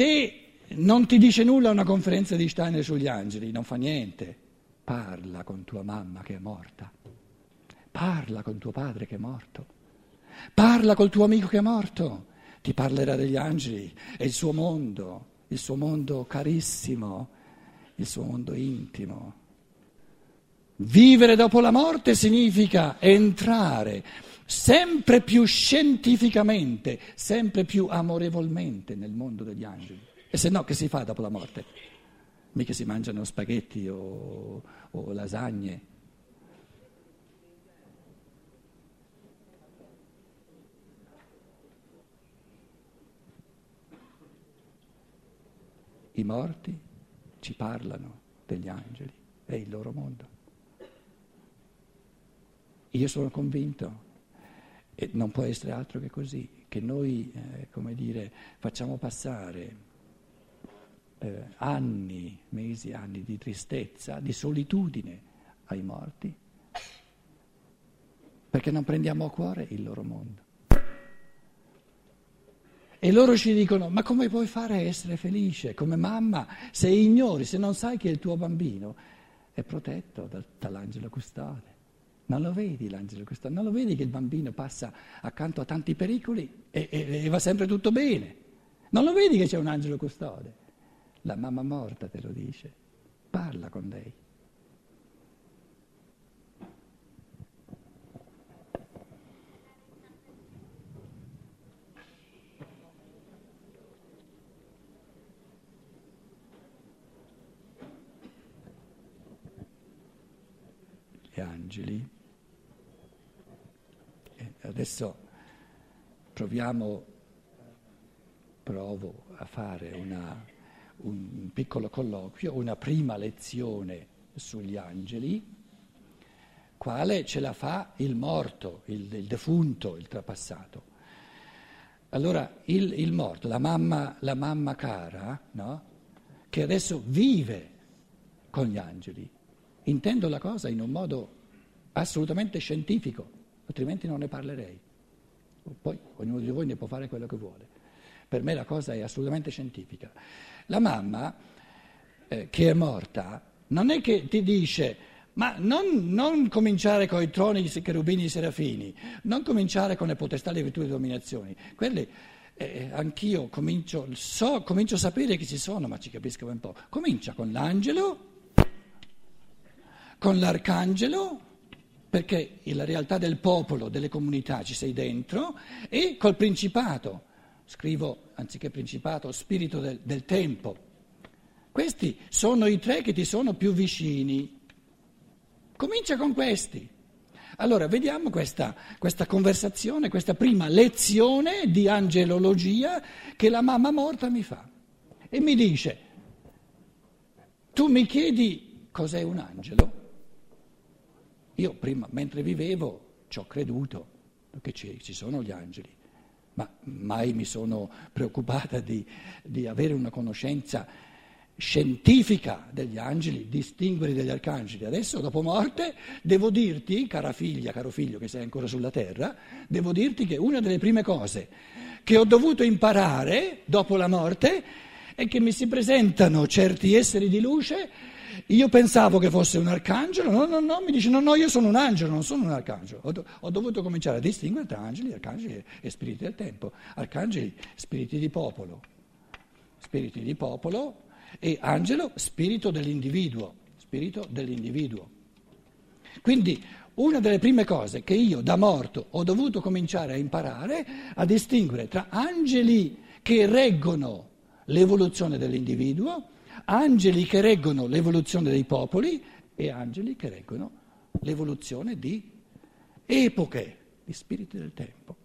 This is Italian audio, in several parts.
Se non ti dice nulla una conferenza di Steiner sugli angeli, non fa niente. Parla con tua mamma che è morta. Parla con tuo padre che è morto. Parla col tuo amico che è morto. Ti parlerà degli angeli è il suo mondo, il suo mondo carissimo, il suo mondo intimo. Vivere dopo la morte significa entrare sempre più scientificamente, sempre più amorevolmente nel mondo degli angeli. E se no, che si fa dopo la morte? Mica si mangiano spaghetti o, o lasagne. I morti ci parlano degli angeli, è il loro mondo. Io sono convinto, e non può essere altro che così, che noi, eh, come dire, facciamo passare eh, anni, mesi, anni di tristezza, di solitudine ai morti, perché non prendiamo a cuore il loro mondo. E loro ci dicono, ma come puoi fare a essere felice come mamma se ignori, se non sai che il tuo bambino è protetto dal, dall'angelo custode? Non lo vedi l'angelo custode? Non lo vedi che il bambino passa accanto a tanti pericoli e, e, e va sempre tutto bene? Non lo vedi che c'è un angelo custode? La mamma morta te lo dice, parla con lei. Gli angeli Adesso proviamo, provo a fare una, un piccolo colloquio, una prima lezione sugli angeli, quale ce la fa il morto, il, il defunto, il trapassato. Allora il, il morto, la mamma, la mamma cara, no? che adesso vive con gli angeli, intendo la cosa in un modo assolutamente scientifico altrimenti non ne parlerei. Poi ognuno di voi ne può fare quello che vuole. Per me la cosa è assolutamente scientifica. La mamma, eh, che è morta, non è che ti dice, ma non, non cominciare con i troni, i cherubini, i serafini, non cominciare con le potestà, le virtù e le dominazioni. Quelle eh, anch'io comincio, so, comincio a sapere che ci sono, ma ci capisco un po'. Comincia con l'angelo, con l'arcangelo perché la realtà del popolo, delle comunità ci sei dentro, e col principato, scrivo anziché principato, spirito del, del tempo. Questi sono i tre che ti sono più vicini. Comincia con questi. Allora, vediamo questa, questa, conversazione, questa prima lezione di angelologia che la mamma morta mi fa. E mi dice, tu mi chiedi cos'è un angelo? Io prima, mentre vivevo, ci ho creduto che ci, sono gli angeli, ma mai mi sono preoccupata di, di avere una conoscenza scientifica degli angeli, distinguere dagli arcangeli. Adesso, dopo morte, devo dirti, cara figlia, caro figlio che sei ancora sulla terra, devo dirti che una delle prime cose che ho dovuto imparare dopo la morte è che mi si presentano certi esseri di luce io pensavo che fosse un arcangelo, no, no, no, mi dice no, no, io sono un angelo, non sono un arcangelo. Ho, do, ho dovuto cominciare a distinguere tra angeli, arcangeli e spiriti del tempo. Arcangeli, spiriti di popolo, spiriti di popolo e angelo, spirito dell'individuo, spirito dell'individuo. Quindi una delle prime cose che io da morto ho dovuto cominciare a imparare a distinguere tra angeli che reggono l'evoluzione dell'individuo angeli che reggono l'evoluzione dei popoli e angeli che reggono l'evoluzione di epoche, di spiriti del tempo.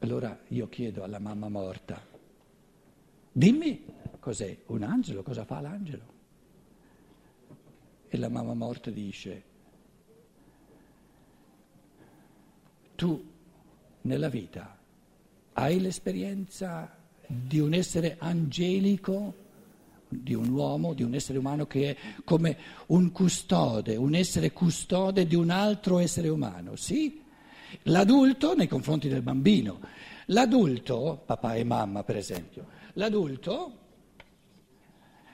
Allora io chiedo alla mamma morta, dimmi cos'è un angelo, cosa fa l'angelo? E la mamma morta dice, tu nella vita hai l'esperienza di un essere angelico, di un uomo, di un essere umano che è come un custode, un essere custode di un altro essere umano, sì? L'adulto nei confronti del bambino L'adulto, papà e mamma per esempio, l'adulto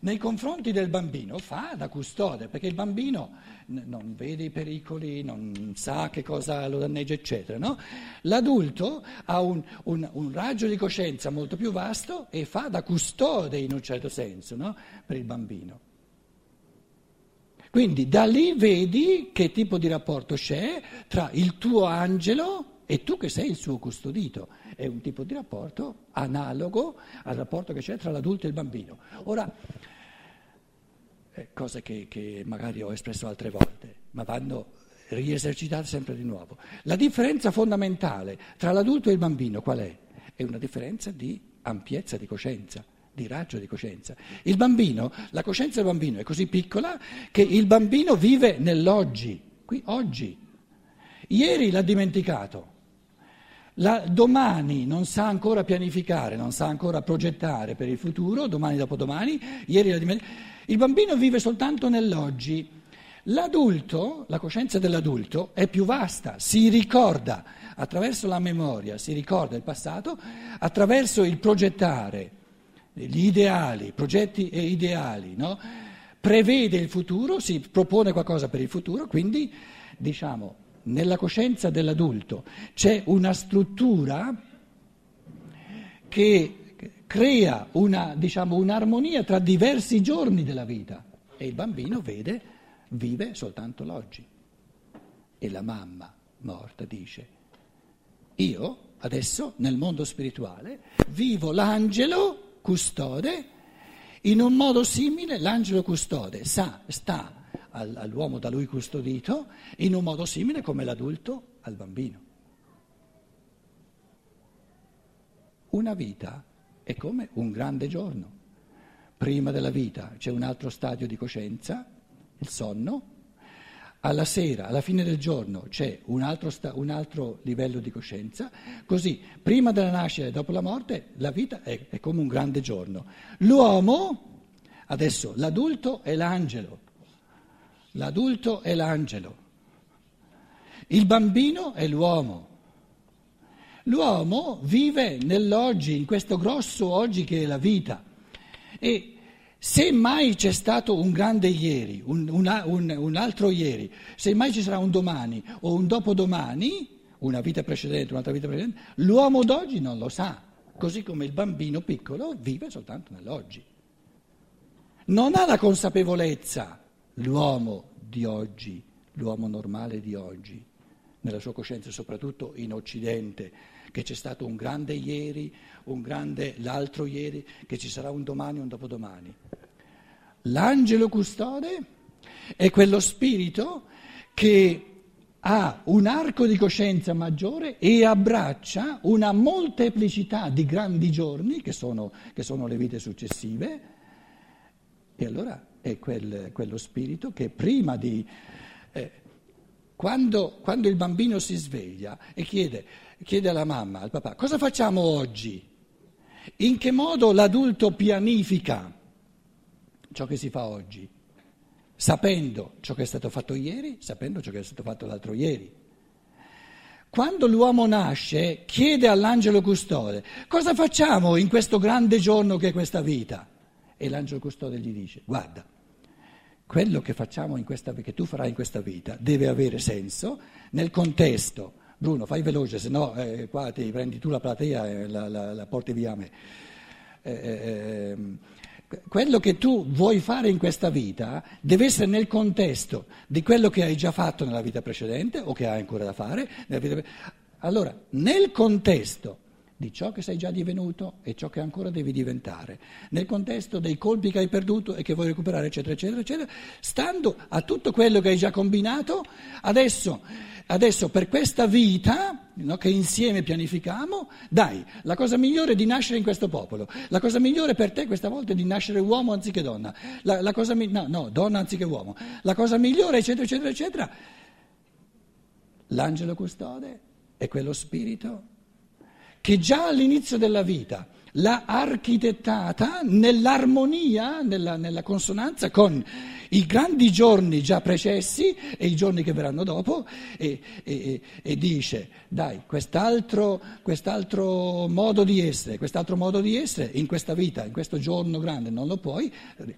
nei confronti del bambino fa da custode, perché il bambino non vede i pericoli, non sa che cosa lo danneggia, eccetera. No? L'adulto ha un, un, un, raggio di coscienza molto più vasto e fa da custode in un certo senso no? per il bambino. Quindi da lì vedi che tipo di rapporto c'è tra il tuo angelo e tu che sei il suo custodito. È un tipo di rapporto analogo al rapporto che c'è tra l'adulto e il bambino. Ora, eh, cose che, che magari ho espresso altre volte, ma vanno riesercitate sempre di nuovo. La differenza fondamentale tra l'adulto e il bambino qual è? È una differenza di ampiezza di coscienza, di raggio di coscienza. Il bambino, la coscienza del bambino è così piccola che il bambino vive nell'oggi, qui oggi. Ieri l'ha dimenticato. La, domani non sa ancora pianificare, non sa ancora progettare per il futuro, domani dopodomani, ieri l'ha dimenticato. Il bambino vive soltanto nell'oggi. L'adulto, la coscienza dell'adulto è più vasta, si ricorda attraverso la memoria, si ricorda il passato, attraverso il progettare gli ideali, progetti e ideali, no? prevede il futuro, si propone qualcosa per il futuro, quindi diciamo nella coscienza dell'adulto c'è una struttura che crea una, diciamo, un'armonia tra diversi giorni della vita e il bambino vede, vive soltanto l'oggi. E la mamma morta dice, io adesso nel mondo spirituale vivo l'angelo custode in un modo simile, l'angelo custode sa, sta all'uomo da lui custodito in un modo simile come l'adulto al bambino. Una vita è come un grande giorno. Prima della vita c'è un altro stadio di coscienza, il sonno, alla sera, alla fine del giorno c'è un altro, sta- un altro, livello di coscienza, così prima della nascita e dopo la morte la vita è, è come un grande giorno. L'uomo, adesso l'adulto è l'angelo, l'adulto è l'angelo, il bambino è l'uomo. L'uomo vive nell'oggi, in questo grosso oggi che è la vita. E se mai c'è stato un grande ieri, un, un, un, un, altro ieri, se mai ci sarà un domani o un dopodomani, una vita precedente, un'altra vita precedente, l'uomo d'oggi non lo sa, così come il bambino piccolo vive soltanto nell'oggi. Non ha la consapevolezza l'uomo di oggi, l'uomo normale di oggi, nella sua coscienza, soprattutto in Occidente, che c'è stato un grande ieri, un grande l'altro ieri, che ci sarà un domani un dopodomani. L'angelo custode è quello spirito che ha un arco di coscienza maggiore e abbraccia una molteplicità di grandi giorni, che sono, che sono le vite successive, e allora è quel, quello spirito che prima di... Eh, quando, quando, il bambino si sveglia e chiede, chiede alla mamma, al papà, cosa facciamo oggi? In che modo l'adulto pianifica ciò che si fa oggi? Sapendo ciò che è stato fatto ieri, sapendo ciò che è stato fatto l'altro ieri. Quando l'uomo nasce, chiede all'angelo custode, cosa facciamo in questo grande giorno che è questa vita? E l'angelo custode gli dice, guarda, quello che facciamo in questa, che tu farai in questa vita deve avere senso nel contesto. Bruno, fai veloce, se no eh, qua ti prendi tu la platea e la, la, la porti via a me. Eh, eh, ehm, quello che tu vuoi fare in questa vita deve essere nel contesto di quello che hai già fatto nella vita precedente o che hai ancora da fare. Allora, nel contesto di ciò che sei già divenuto e ciò che ancora devi diventare, nel contesto dei colpi che hai perduto e che vuoi recuperare, eccetera, eccetera, eccetera, stando a tutto quello che hai già combinato, adesso, adesso per questa vita no, che insieme pianifichiamo, dai, la cosa migliore è di nascere in questo popolo, la cosa migliore per te questa volta è di nascere uomo anziché donna, la, la cosa, no, no, donna anziché uomo, la cosa migliore, eccetera, eccetera, eccetera. L'angelo custode è quello spirito che già all'inizio della vita l'ha architettata nell'armonia, nella, nella, consonanza con i grandi giorni già precessi e i giorni che verranno dopo e, e, e dice dai quest'altro, quest'altro, modo di essere, quest'altro modo di essere in questa vita, in questo giorno grande non lo puoi,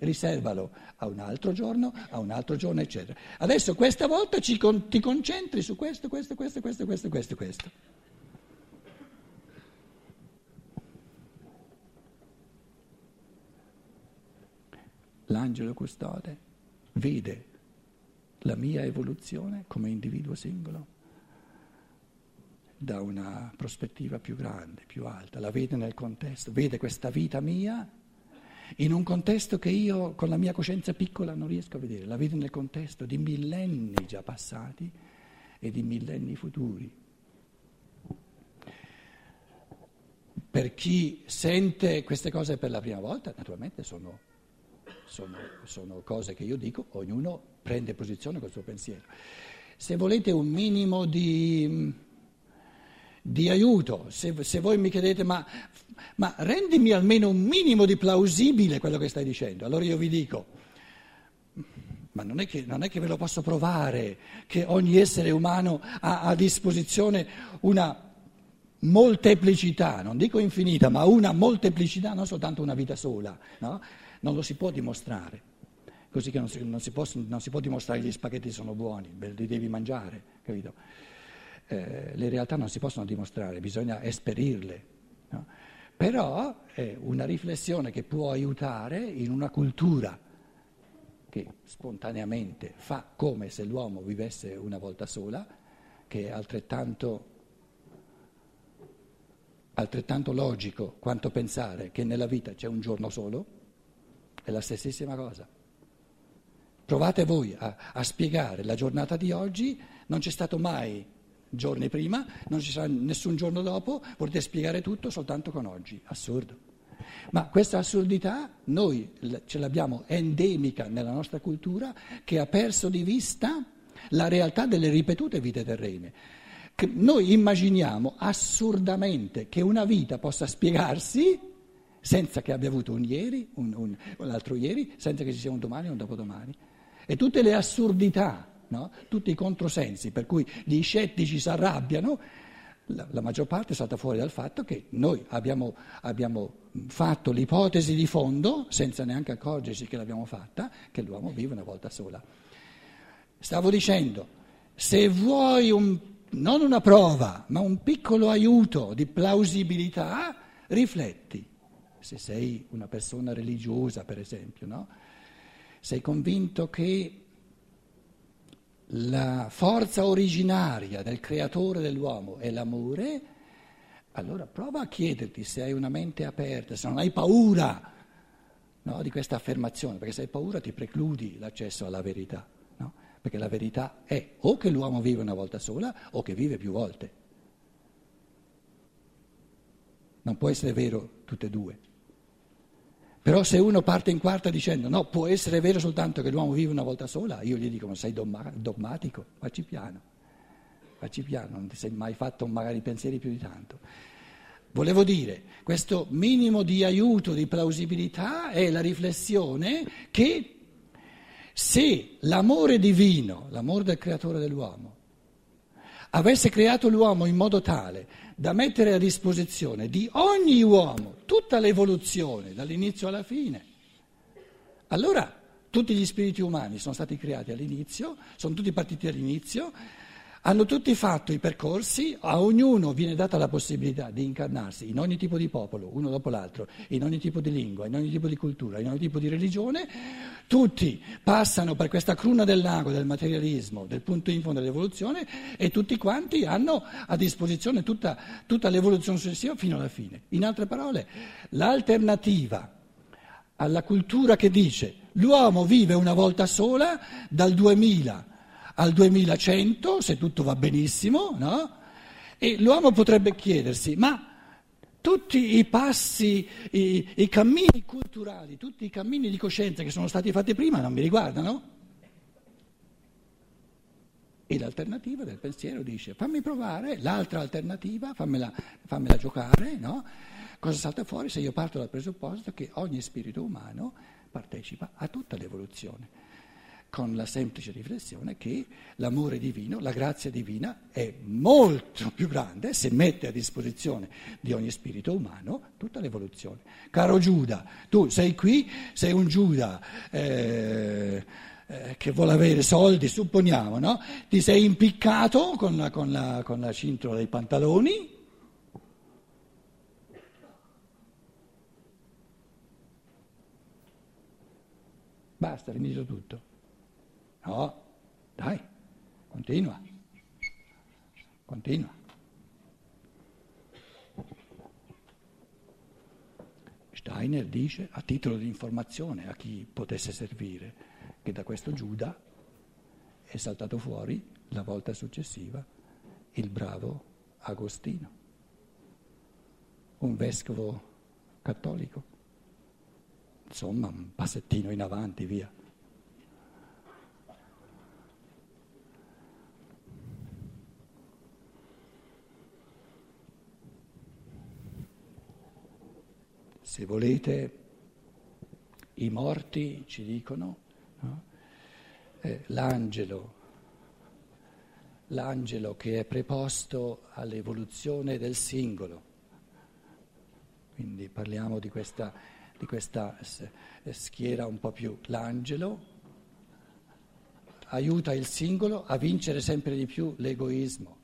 riservalo a un altro giorno, a un altro giorno eccetera. Adesso questa volta ci, ti concentri su questo, questo, questo, questo, questo, questo, questo. L'angelo custode vede la mia evoluzione come individuo singolo da una prospettiva più grande, più alta, la vede nel contesto, vede questa vita mia in un contesto che io con la mia coscienza piccola non riesco a vedere, la vede nel contesto di millenni già passati e di millenni futuri. Per chi sente queste cose per la prima volta, naturalmente sono sono, sono cose che io dico, ognuno prende posizione col suo pensiero. Se volete un minimo di, di aiuto, se, se, voi mi chiedete ma, ma rendimi almeno un minimo di plausibile quello che stai dicendo, allora io vi dico, ma non è, che, non è che, ve lo posso provare che ogni essere umano ha a disposizione una molteplicità, non dico infinita, ma una molteplicità, non soltanto una vita sola. No? Non lo si può dimostrare, così che non si, non si, può, non si può, dimostrare che gli spaghetti sono buoni, li devi mangiare, capito? Eh, le realtà non si possono dimostrare, bisogna esperirle. No? Però è una riflessione che può aiutare in una cultura che spontaneamente fa come se l'uomo vivesse una volta sola, che è altrettanto, altrettanto logico quanto pensare che nella vita c'è un giorno solo è la stessissima cosa. Provate voi a, a spiegare la giornata di oggi, non c'è stato mai giorni prima, non ci sarà nessun giorno dopo, volete spiegare tutto soltanto con oggi. Assurdo. Ma questa assurdità noi ce l'abbiamo endemica nella nostra cultura che ha perso di vista la realtà delle ripetute vite terrene. Noi immaginiamo assurdamente che una vita possa spiegarsi senza che abbia avuto un ieri, un, un, l'altro ieri, senza che ci sia un domani o un dopodomani. E tutte le assurdità, no? tutti i controsensi per cui gli scettici si arrabbiano, la, la, maggior parte è stata fuori dal fatto che noi abbiamo, abbiamo fatto l'ipotesi di fondo, senza neanche accorgerci che l'abbiamo fatta, che l'uomo vive una volta sola. Stavo dicendo, se vuoi un, non una prova, ma un piccolo aiuto di plausibilità, rifletti se sei una persona religiosa per esempio, no? sei convinto che la forza originaria del creatore dell'uomo è l'amore, allora prova a chiederti se hai una mente aperta, se non hai paura no, di questa affermazione, perché se hai paura ti precludi l'accesso alla verità, no? perché la verità è o che l'uomo vive una volta sola o che vive più volte. Non può essere vero tutte e due. Però se uno parte in quarta dicendo no, può essere vero soltanto che l'uomo vive una volta sola, io gli dico ma sei dogmatico, facci piano, facci piano, non ti sei mai fatto magari pensieri più di tanto. Volevo dire, questo minimo di aiuto, di plausibilità è la riflessione che se l'amore divino, l'amore del creatore dell'uomo, avesse creato l'uomo in modo tale da mettere a disposizione di ogni uomo tutta l'evoluzione dall'inizio alla fine, allora tutti gli spiriti umani sono stati creati all'inizio, sono tutti partiti all'inizio hanno tutti fatto i percorsi, a ognuno viene data la possibilità di incarnarsi in ogni tipo di popolo, uno dopo l'altro, in ogni tipo di lingua, in ogni tipo di cultura, in ogni tipo di religione, tutti passano per questa cruna del lago del materialismo, del punto in fondo dell'evoluzione e tutti quanti hanno a disposizione tutta, tutta l'evoluzione successiva fino alla fine. In altre parole, l'alternativa alla cultura che dice l'uomo vive una volta sola dal 2000 al 2100, se tutto va benissimo, no? E l'uomo potrebbe chiedersi, ma tutti i passi, i, i, cammini culturali, tutti i cammini di coscienza che sono stati fatti prima non mi riguardano? E l'alternativa del pensiero dice fammi provare, l'altra alternativa fammela, fammela giocare, no? Cosa salta fuori se io parto dal presupposto che ogni spirito umano partecipa a tutta l'evoluzione? Con la semplice riflessione che l'amore divino, la grazia divina è molto più grande se mette a disposizione di ogni spirito umano tutta l'evoluzione. Caro Giuda, tu sei qui, sei un Giuda eh, eh, che vuole avere soldi, supponiamo, no? Ti sei impiccato con la, con la, con la cintola dei pantaloni. Basta, finito tutto. No, dai, continua, continua. Steiner dice, a titolo di informazione a chi potesse servire, che da questo Giuda è saltato fuori la volta successiva il bravo Agostino, un vescovo cattolico. Insomma, un passettino in avanti, via. Se volete, i morti ci dicono, no? eh, l'angelo, l'angelo che è preposto all'evoluzione del singolo. Quindi parliamo di questa, di questa schiera un po' più. L'angelo aiuta il singolo a vincere sempre di più l'egoismo,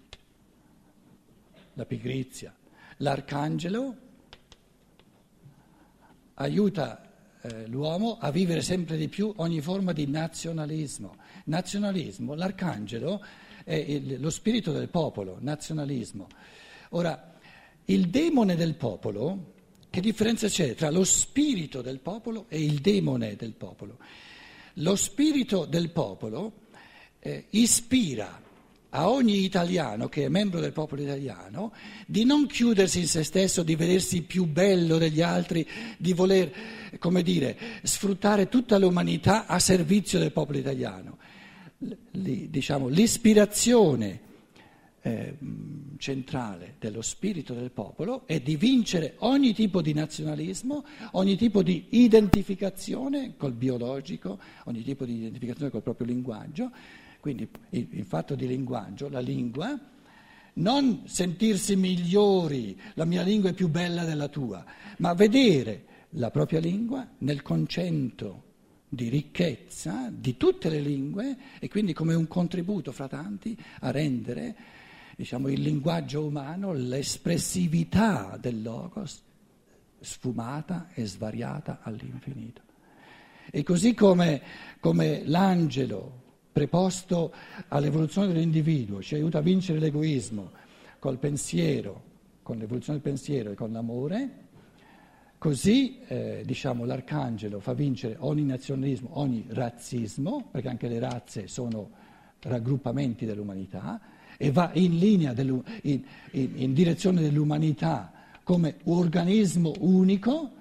la pigrizia. L'arcangelo aiuta eh, l'uomo a vivere sempre di più ogni forma di nazionalismo. Nazionalismo, l'arcangelo è lo spirito del popolo, nazionalismo. Ora, il demone del popolo, che differenza c'è tra lo spirito del popolo e il demone del popolo? Lo spirito del popolo eh, ispira a ogni italiano che è membro del popolo italiano di non chiudersi in se stesso, di vedersi più bello degli altri, di voler, come dire, sfruttare tutta l'umanità a servizio del popolo italiano. L, diciamo, l'ispirazione eh, centrale dello spirito del popolo è di vincere ogni tipo di nazionalismo, ogni tipo di identificazione col biologico, ogni tipo di identificazione col proprio linguaggio quindi il, il fatto di linguaggio, la lingua, non sentirsi migliori, la mia lingua è più bella della tua, ma vedere la propria lingua nel concento di ricchezza di tutte le lingue e quindi come un contributo fra tanti a rendere diciamo, il linguaggio umano, l'espressività del logos sfumata e svariata all'infinito. E così come, come l'angelo preposto all'evoluzione dell'individuo, ci aiuta a vincere l'egoismo col pensiero, con l'evoluzione del pensiero e con l'amore, così eh, diciamo, l'arcangelo fa vincere ogni nazionalismo, ogni razzismo, perché anche le razze sono raggruppamenti dell'umanità, e va in linea, in, in, in direzione dell'umanità come organismo unico,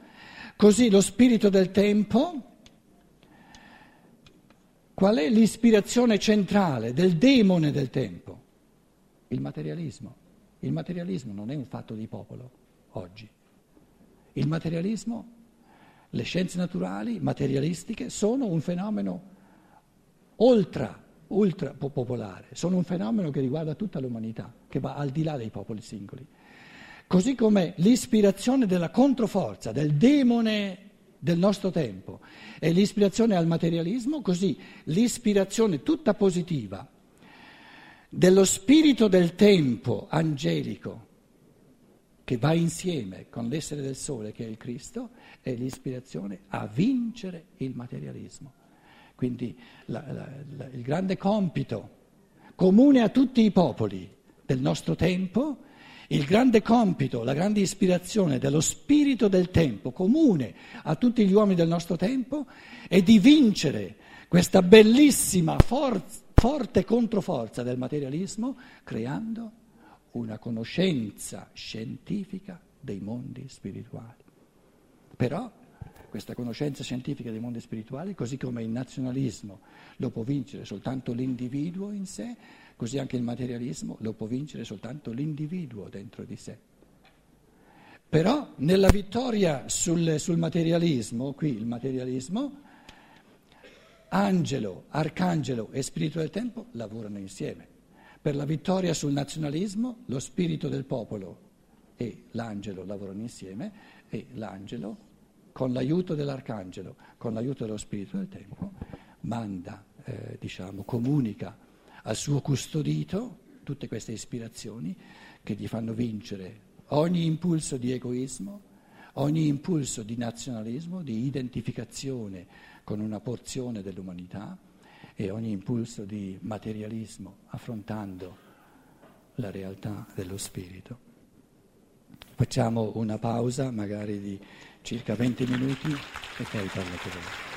così lo spirito del tempo Qual è l'ispirazione centrale del demone del tempo? Il materialismo. Il materialismo non è un fatto di popolo oggi. Il materialismo, le scienze naturali, materialistiche, sono un fenomeno ultra, ultra popolare, sono un fenomeno che riguarda tutta l'umanità, che va al di là dei popoli singoli. Così come l'ispirazione della controforza, del demone del nostro tempo è l'ispirazione al materialismo, così l'ispirazione tutta positiva dello spirito del tempo angelico che va insieme con l'essere del sole che è il Cristo è l'ispirazione a vincere il materialismo. Quindi la, la, la, il grande compito comune a tutti i popoli del nostro tempo il grande compito, la grande ispirazione dello spirito del tempo, comune a tutti gli uomini del nostro tempo, è di vincere questa bellissima forza, forte controforza del materialismo, creando una conoscenza scientifica dei mondi spirituali. Però questa conoscenza scientifica dei mondi spirituali, così come il nazionalismo lo può vincere soltanto l'individuo in sé, così anche il materialismo lo può vincere soltanto l'individuo dentro di sé. Però nella vittoria sul, sul materialismo, qui il materialismo, angelo, arcangelo e spirito del tempo lavorano insieme. Per la vittoria sul nazionalismo, lo spirito del popolo e l'angelo lavorano insieme e l'angelo con l'aiuto dell'arcangelo, con l'aiuto dello Spirito del Tempo, manda, eh, diciamo, comunica al suo custodito tutte queste ispirazioni che gli fanno vincere ogni impulso di egoismo, ogni impulso di nazionalismo, di identificazione con una porzione dell'umanità e ogni impulso di materialismo, affrontando la realtà dello spirito. Facciamo una pausa, magari di circa 20 minuti, e poi parlo con voi.